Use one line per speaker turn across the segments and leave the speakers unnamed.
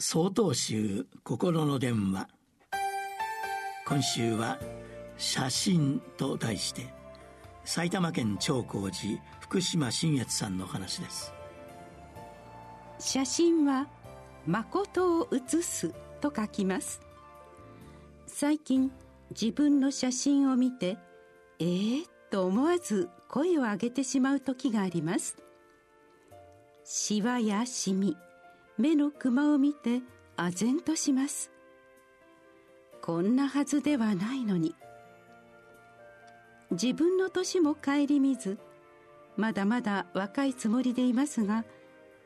総統集心の電話。今週は写真と題して埼玉県長光寺福島新越さんの話です。
写真は誠を写すと書きます。最近自分の写真を見てえー、と思わず声を上げてしまう時があります。シワやシミ目のクマを見て唖然とします。こんなはずではないのに。自分の年も顧みずまだまだ若いつもりでいますが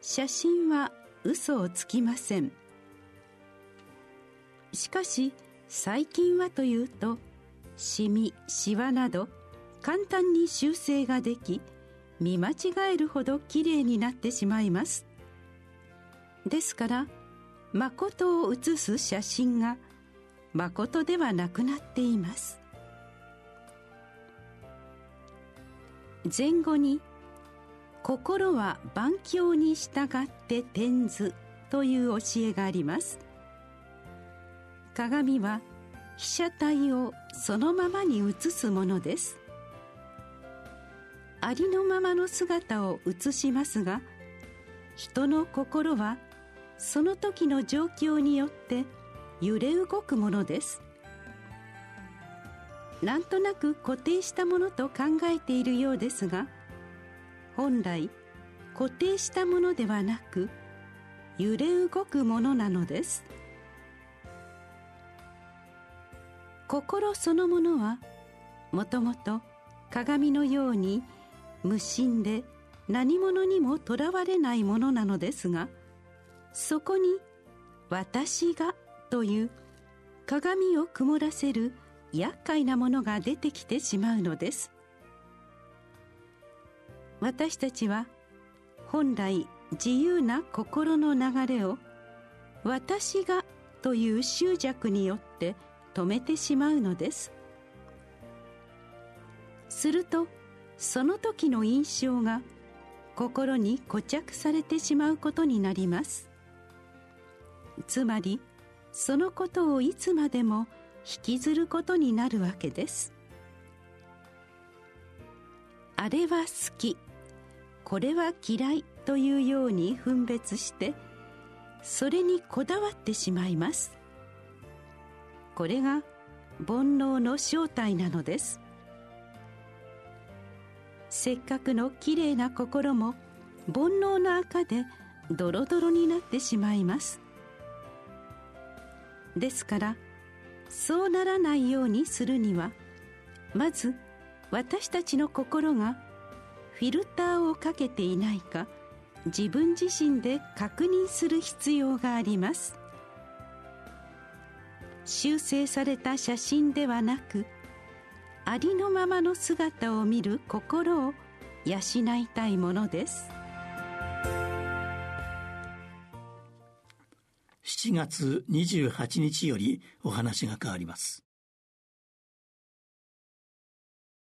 写真は嘘をつきません。しかし最近はというとシミシワなど簡単に修正ができ見間違えるほどきれいになってしまいます。ですから誠を写す写真が誠ではなくなっています。前後に「心は万境に従って転ず」という教えがあります。鏡は被写体をそのままに映すものです。ありのままの姿を映しますが人の心はその時の状況によって揺れ動くものです。なんとなく固定したものと考えているようですが本来固定したものではなく揺れ動くものなのです。心そのものはもともと鏡のように無心で何者にもとらわれないものなのですがそこに「私が」という鏡を曇らせる厄介なものが出てきてしまうのです。私たちは本来自由な心の流れを「私が」という執着によって止めてしまうのです。するとその時の印象が心に固着されてしまうことになります。つまりそのことをいつまでも引きずることになるわけです。あれは好き。これは嫌いというように分別してそれにこだわってしまいます。これが煩悩の正体なのです。せっかくのきれいな心も煩悩の赤でドロドロになってしまいます。ですからそうならないようにするにはまず私たちの心がフィルターをかけていないか自分自身で確認する必要があります。修正された写真ではなくありのままの姿を見る心を養いたいものです。
7月28日よりお話が変わります。